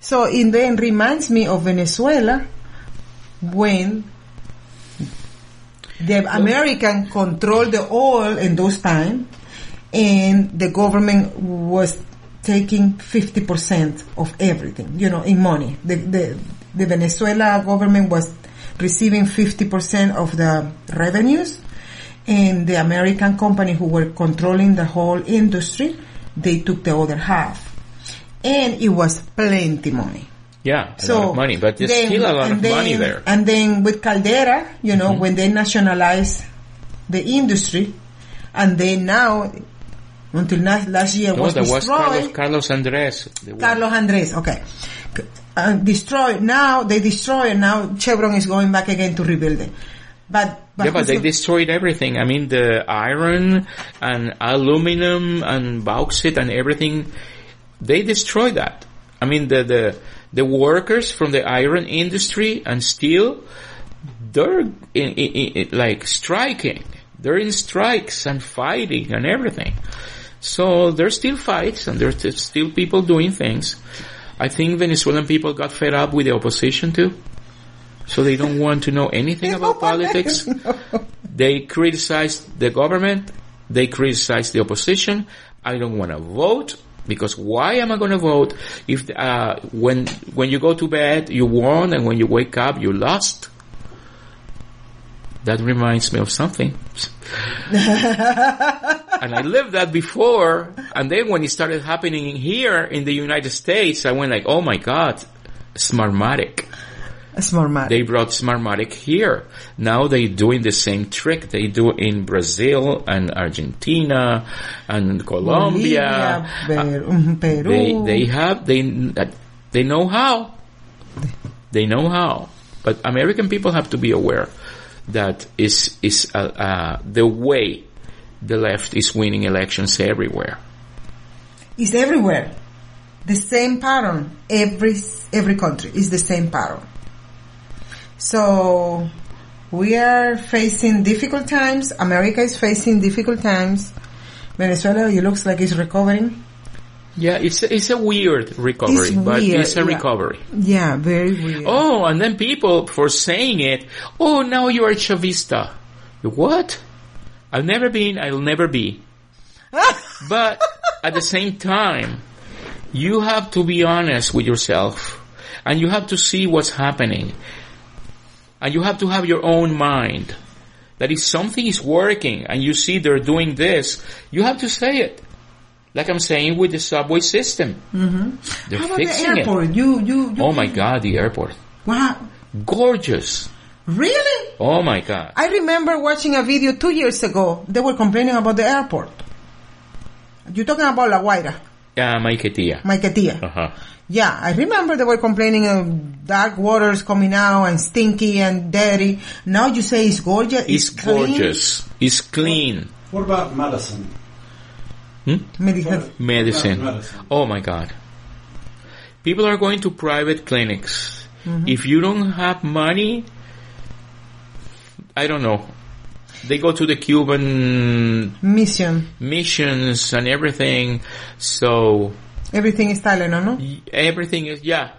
C: So it then reminds me of Venezuela when the American controlled the oil in those times and the government was taking 50% of everything, you know, in money. The, the, the Venezuela government was receiving 50% of the revenues and the American company who were controlling the whole industry, they took the other half. And it was plenty money.
D: Yeah, a lot of money, but there's
C: then-
D: still a lot of
C: then-
D: money there. Mm-hmm.
C: And then with Caldera, you know, when they nationalized the industry, and then now, until last year
D: No,
C: was
D: that was
C: destroyed.
D: Carlos, Carlos Andres.
C: Carlos Andres, okay. Uh, destroyed, now they destroy and now Chevron is going back again to rebuild it. But, but
D: yeah, but they
C: the-
D: destroyed everything. I mean, the iron and aluminum and bauxite and everything, they destroyed that. I mean, the, the, the workers from the iron industry and steel, they're in, in, in, like striking. They're in strikes and fighting and everything. So there's still fights and there's still people doing things. I think Venezuelan people got fed up with the opposition too. So they don't want to know anything *laughs* about politics. *laughs* They criticize the government. They criticize the opposition. I don't want to vote because why am I going to vote if uh, when when you go to bed you won and when you wake up you lost? That reminds me of something. *laughs* and I lived that before, and then when it started happening here in the United States, I went like, "Oh my God, Smartmatic."
C: a smart man.
D: They brought Smartmatic here. Now they're doing the same trick they do in Brazil and Argentina and Colombia.
C: Bolivia, Per- mhm, Peru.
D: They they have they they know how. They know how. But American people have to be aware that is is uh, uh, the way the left is winning elections everywhere.
C: It's everywhere. The same pattern. Every every country is the same pattern. So we are facing difficult times. America is facing difficult times. Venezuela, it looks like it's recovering.
D: Yeah, it's a, it's a weird recovery,
C: It's
D: but
C: weird,
D: it's a
C: yeah.
D: recovery.
C: Yeah, very weird.
D: Oh, and then people for saying it, oh, now you are Chavista. What? I've never been, I'll never be. *laughs* but at the same time, you have to be honest with yourself and you have to see what's happening. And you have to have your own mind. That if something is working and you see they're doing this, you have to say it. Like I'm saying with the subway system. Mm-hmm. They're
C: How about
D: fixing
C: the
D: it.
C: airport? You, you, you.
D: Oh my god, the airport.
C: Wow.
D: Gorgeous.
C: Really?
D: Oh my god.
C: I remember watching a video two years ago. They were complaining about the airport. You're talking about La Guaira,
D: Yeah, Maiquetía.
C: Maiquetía.
D: Uh-huh.
C: Yeah, I remember they were complaining of dark waters coming out and stinky and dirty. Now you say it's gorgeous.
D: It's
C: clean.
D: gorgeous. It's clean.
E: What about medicine?
C: Medical.
D: Medicine.
E: Medicine.
D: Oh my god. People are going to private clinics. Mm-hmm. If you don't have money, I don't know. They go to the Cuban
C: Mission.
D: missions and everything. So
C: Everything is Tylenol, no?
D: everything is, yeah.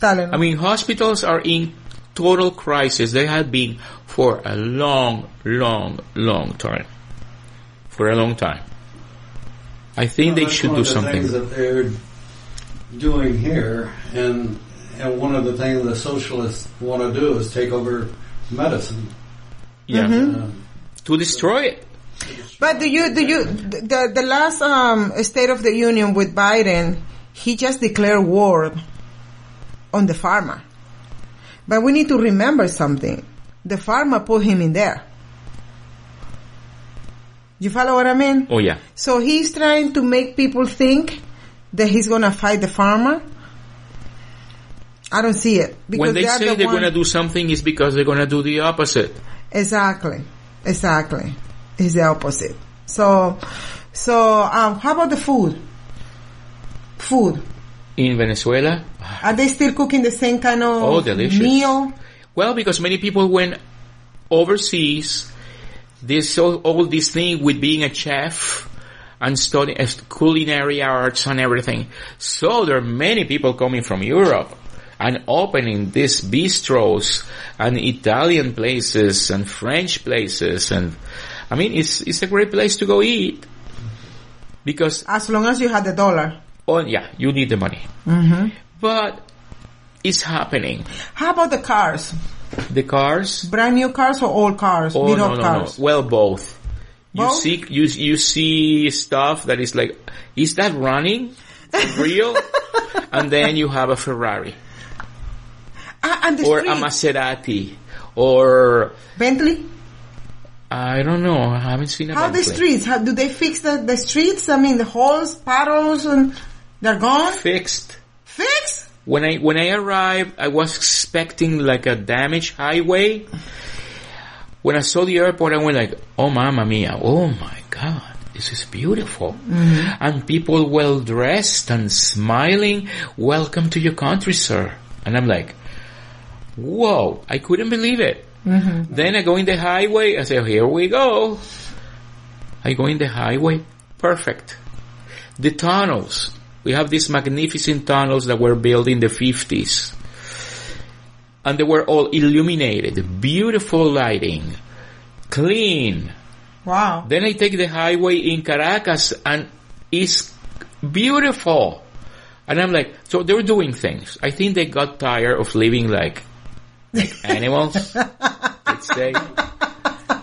C: Tylenol.
D: I mean, hospitals are in total crisis. They have been for a long, long, long time. for a long time. I think they should
E: one
D: do
E: of the
D: something.
E: Things that they're doing here, and and one of the things the socialists want to do is take over medicine.
D: Yeah,
E: Uh,
D: to destroy it.
C: But do you, do you, the, the last, um, State of the Union with Biden, he just declared war on the farmer. But we need to remember something. The farmer put him in there. You follow what I mean?
D: Oh yeah,
C: So he's trying to make people think that he's gonna fight the farmer. I don't see it.
D: when they
C: are
D: say
C: the
D: they're going to do something, it's because they're going to do the opposite.
C: Exactly. Exactly. It's the opposite. So, so, um, how about the food? Food.
D: In Venezuela,
C: Are they still cooking the same kind of
D: Oh, delicious.
C: meal?
D: Well, because many people went overseas, this all, all this thing with being a chef and studying uh, culinary arts and everything. So there are many people coming from Europe and opening these bistros and Italian places and French places and I mean it's it's a great place to go eat because
C: As long as you have the dollar.
D: oh yeah you need the money but it's happening
C: How about the cars?
D: The cars
C: Brand new cars or old cars?
D: Oh no no no!
C: cars?
D: Well, both. You
C: Both?
D: see, you you see stuff that is like, is that running real? *laughs* and then you have a Ferrari
C: ah, and the
D: or a. Maserati or
C: Bentley?
D: I don't know. I haven't seen a
C: How the streets? How do they fix the, the streets? I mean, the holes, puddles, and they're gone?
D: fixed. When I when I arrived, I was expecting like a damaged highway. When I saw the airport, I went like, "Oh, mamma mia! Oh my God, this is beautiful!" Mm-hmm. And people well dressed and smiling. Welcome to your country, sir. And I'm like, "Whoa!" I couldn't believe it. Mm-hmm. Then I go in the highway. I say, oh, "Here we go." I go in the highway. Perfect. The tunnels. We have these magnificent tunnels that were built in the 50s. And they were all illuminated. Beautiful lighting. Clean.
C: Wow.
D: Then I take the highway in Caracas and it's beautiful. And I'm like, so they're doing things. I think they got tired of living like, like *laughs* animals. let's say.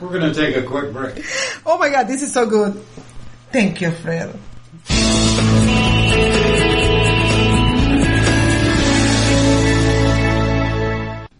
E: we're going to take a quick break.
C: Oh my God, this is so good. Thank you, Fred.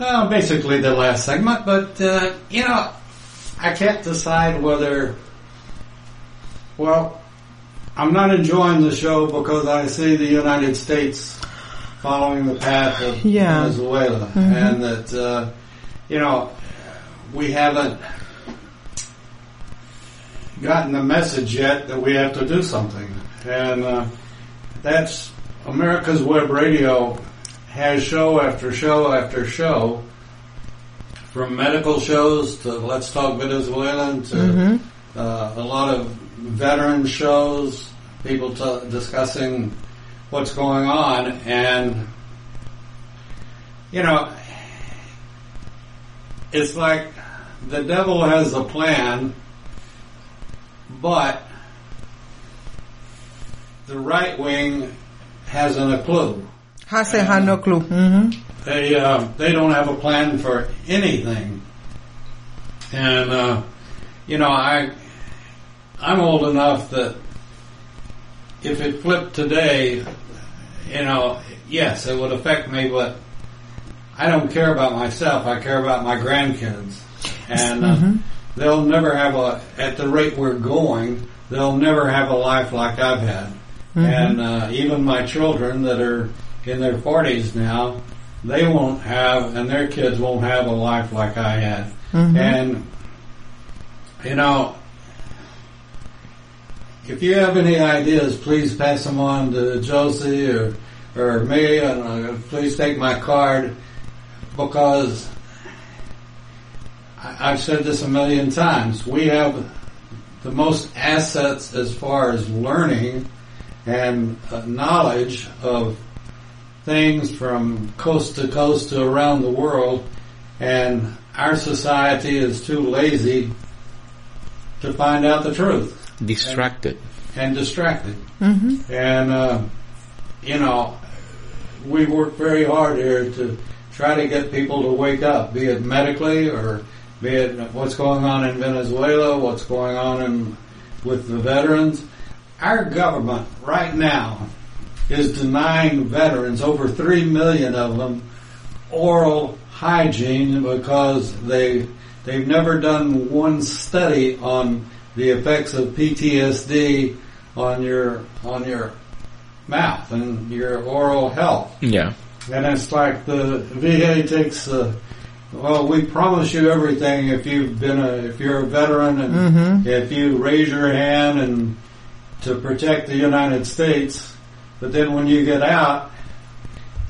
E: uh, basically the last segment, but, uh, you know, I can't decide whether, well, I'm not enjoying the show because I see the United States following the path of *laughs*
C: Yeah.
E: Venezuela and that, uh, you know, we haven't gotten the message yet that we have to do something. And, uh, that's America's Web Radio has show after show after show, from medical shows to Let's Talk Venezuelan to uh, a lot of veteran shows, people t- discussing what's going on, and you know, it's like the devil has a plan, but the right wing hasn't a clue.
C: Hassan had no clue. hmm
E: They uh, they don't have a plan for anything, and uh, you know I I'm old enough that if it flipped today, you know, yes, it would affect me, but I don't care about myself. I care about my grandkids, and uh, they'll never have a. At the rate we're going, they'll never have a life like I've had. And uh, even my children that are in their forties now, they won't have, and their kids won't have a life like I had. And you know, if you have any ideas, please pass them on to Josie or or me, and uh, please take my card because I, I've said this a million times. We have the most assets as far as learning and uh, knowledge of things from coast to coast to around the world, and our society is too lazy to find out the truth
D: Distracted.
E: and distracted. And, uh, you know, we work very hard here to try to get people to wake up, be it medically or be it what's going on in Venezuela, what's going on in, with the veterans. Our government right now is denying veterans, over three million of them, oral hygiene because they they've never done one study on the effects of PTSD on your on your mouth and your oral health.
D: Yeah.
E: And it's like the VA takes the, well, we promise you everything if you've been a, if you're a veteran and mm-hmm. if you raise your hand and to protect the United States. But then when you get out,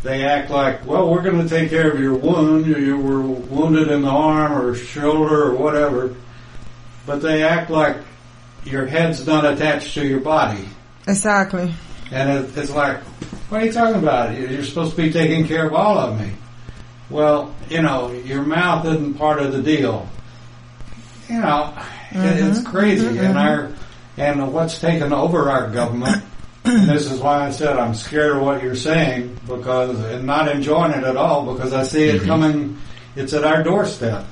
E: they act like, well, we're going to take care of your wound. You, you were wounded in the arm or shoulder or whatever. But they act like your head's not attached to your body.
C: Exactly.
E: And it, it's like, what are you talking about? You- You're supposed to be taking care of all of me. Well, you know, your mouth isn't part of the deal. You know, it, it's mm-hmm. crazy. And mm-hmm. our, and what's taken over our government, and this is why I said I'm scared of what you're saying because, and not enjoying it at all because I see it coming, it's at our doorstep.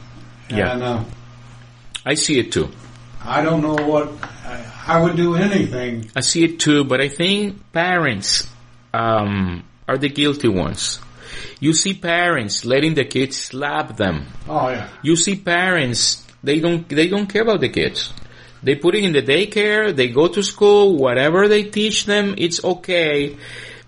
D: Yeah.
E: And, uh,
D: I see it too.
E: I don't know what, I, I would do anything.
D: I see it too, but I think parents um, are the guilty ones. You see parents letting the kids slap them.
E: Oh yeah.
D: You see parents they don't they don't care about the kids. They put it in the daycare. They go to school. Whatever they teach them, it's okay.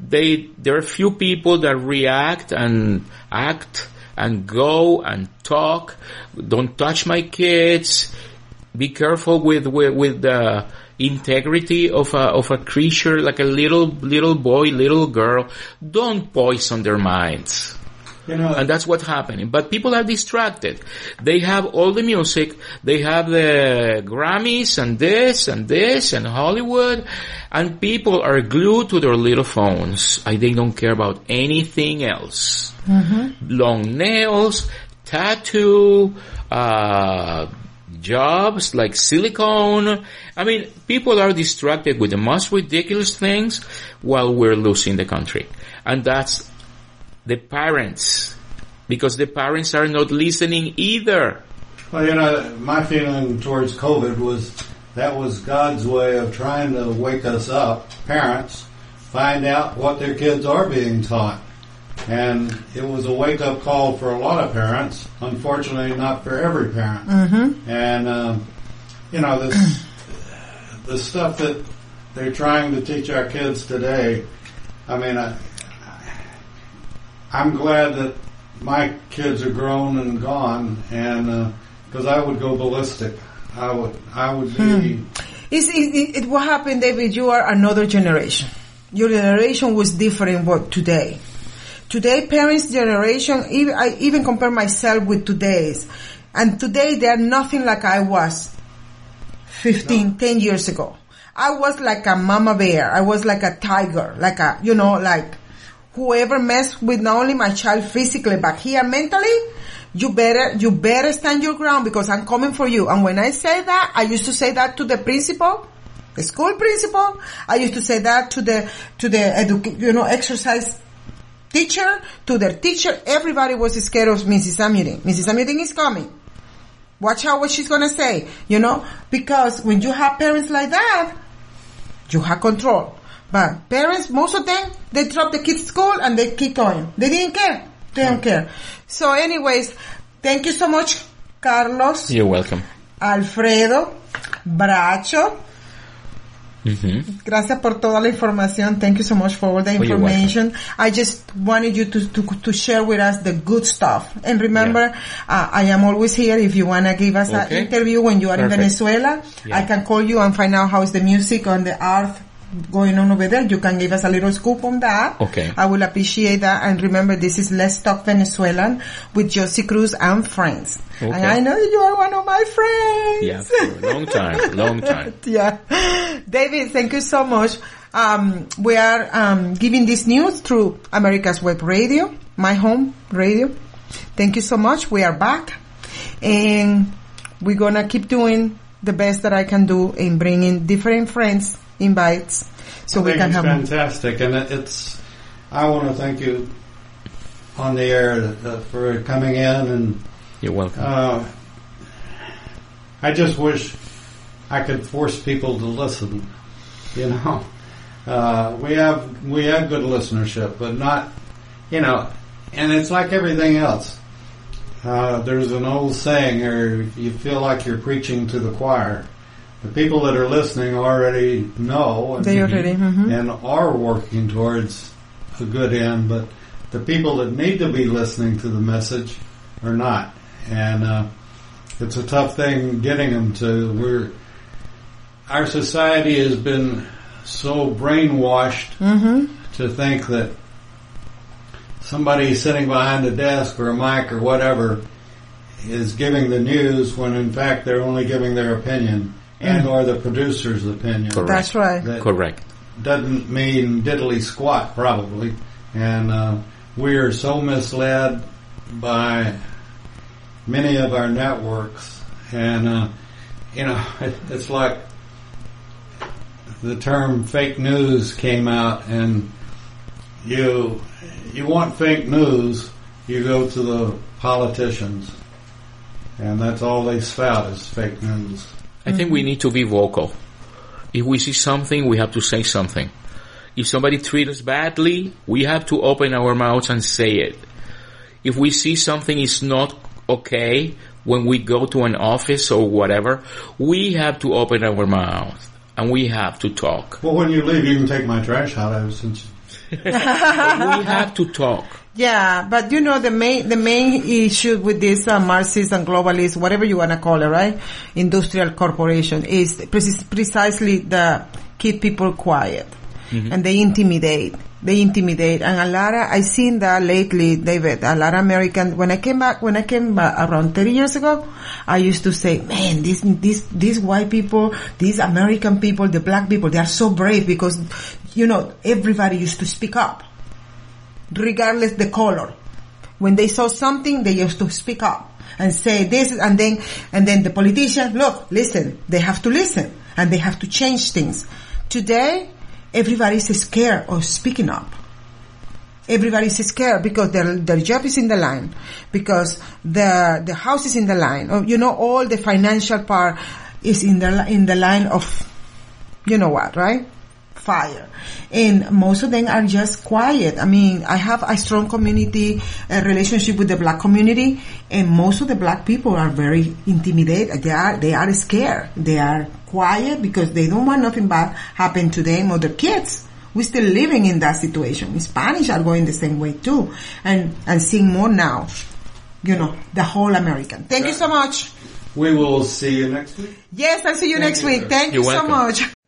D: They there are few people that react and act and go and talk. Don't touch my kids. Be careful with with, with the integrity of a of a creature like a little little boy, little girl. Don't poison their minds.
E: You know,
D: And that's what's happening. But people are distracted. They have all the music, they have the Grammys and this and this and Hollywood, and people are glued to their little phones. And they don't care about anything else. Long nails, tattoo, uh, jobs like silicone. I mean, people are distracted with the most ridiculous things while we're losing the country. And that's the parents. Because the parents are not listening either.
E: Well, you know, my feeling towards COVID was that was God's way of trying to wake us up, parents, find out what their kids are being taught. And it was a wake up call for a lot of parents. Unfortunately, not for every parent. Mm-hmm. And, um, you know, this, the stuff that they're trying to teach our kids today, I mean, I, I'm glad that my kids are grown and gone, and uh, because I would go ballistic, I would, I would be. Hmm.
C: It's, it, it, what happened, David? You are another generation. Your generation was different what today. Today, parents' generation, even, I even compare myself with today's. And today, they are nothing like I was 15, 10 years ago. I was like a mama bear. I was like a tiger, like a, you know, like whoever mess with not only my child physically, but here mentally, you better, you better stand your ground because I'm coming for you. And when I say that, I used to say that to the principal, the school principal. I used to say that to the, to the, you know, exercise teacher, to their teacher. Everybody was scared of Mrs. Amutin. Mrs. Amutin is coming. Watch out what she's gonna say, you know, because when you have parents like that, you have control. But parents, most of them, they drop the kids school and they keep going. They didn't care. They don't care. So anyways, thank you so much, Carlos,
D: You're welcome.
C: Alfredo, Bracho.
D: Mm -hmm.
C: Gracias por toda la información. Thank you so much for all the
D: Oh,
C: information. I just wanted you to, to, to share with us the good stuff. And remember, uh, I am always here if you want to give us
D: Okay.
C: an interview when you are in Venezuela.
D: Yeah.
C: I can call you and find out how's the music on the art going on over there. You can give us a little scoop on that.
D: Okay.
C: I will appreciate that. And remember, this is Let's Talk Venezuelan with Josie Cruz and friends. And
D: Okay.
C: I know you are one of my friends.
D: Yeah, for a long time, long time. *laughs*
C: Yeah. David, thank you so much. Um, we are um, giving this news through America's Web Radio, my home radio. Thank you so much. We are back. And we're going to keep doing the best that I can do in bringing different friends, invites, so
E: I
C: we can
E: it's
C: have
E: fantastic, and it's. I want to thank you on the air uh, for coming in, and
D: You're welcome.
E: uh, I just wish I could force people to listen. You know, *laughs* uh, we have we have good listenership, but not, you know, and it's like everything else. Uh, there's an old saying here: you feel like you're preaching to the choir. The people that are listening already know, and,
C: They already, mhm.
E: and are working towards a good end, but the people that need to be listening to the message are not, and uh, it's a tough thing getting them to. We're our society has been so brainwashed to think that somebody sitting behind a desk or a mic or whatever is giving the news when in fact they're only giving their opinion and or the producer's opinion.
D: Correct.
C: That's right.
E: That
D: Correct.
E: doesn't mean diddly squat probably. And uh, we are so misled by many of our networks. And, uh, you know, *laughs* it, it's like the term fake news came out and you, you want fake news, you go to the politicians. And that's all they spout is fake news.
D: I think we need to be vocal. If we see something, we have to say something. If somebody treats us badly, we have to open our mouths and say it. If we see something is not okay when we go to an office or whatever, we have to open our mouth and we have to talk.
E: Well, when you leave, you can take my trash out of since *laughs*
D: we have to talk.
C: Yeah, but you know the main the main issue with this uh, Marxist and globalist, whatever you wanna call it, right? Industrial corporation is precis- precisely the keep people quiet and they intimidate. They intimidate, and a lot of I seen that lately, David. A lot of American. When I came back, when I came back around thirty years ago, I used to say, "Man, these these these white people, these American people, the black people, they are so brave because, you know, everybody used to speak up." Regardless the color. When they saw something, they used to speak up and say this, and then, and then the politician, look, listen, they have to listen, and they have to change things. Today, everybody's scared of speaking up. Everybody's scared because their their job is in the line, because the the house is in the line. Or, you know, all the financial part is in the in the line of, you know what, right? Fire. And most of them are just quiet. I mean, I have a strong community uh, relationship with the black community and most of the black people are very intimidated. They are, they are scared. They are quiet because they don't want nothing bad happen to them or their kids. We're still living in that situation. Spanish are going the same way too. And, and seeing more now. You know, the whole American. Thank you so much.
E: we will see you next week.
C: Yes, I'll see you next
E: you,
C: week.
E: sir.
C: Thank you
D: You're
C: so
D: welcome.
C: much.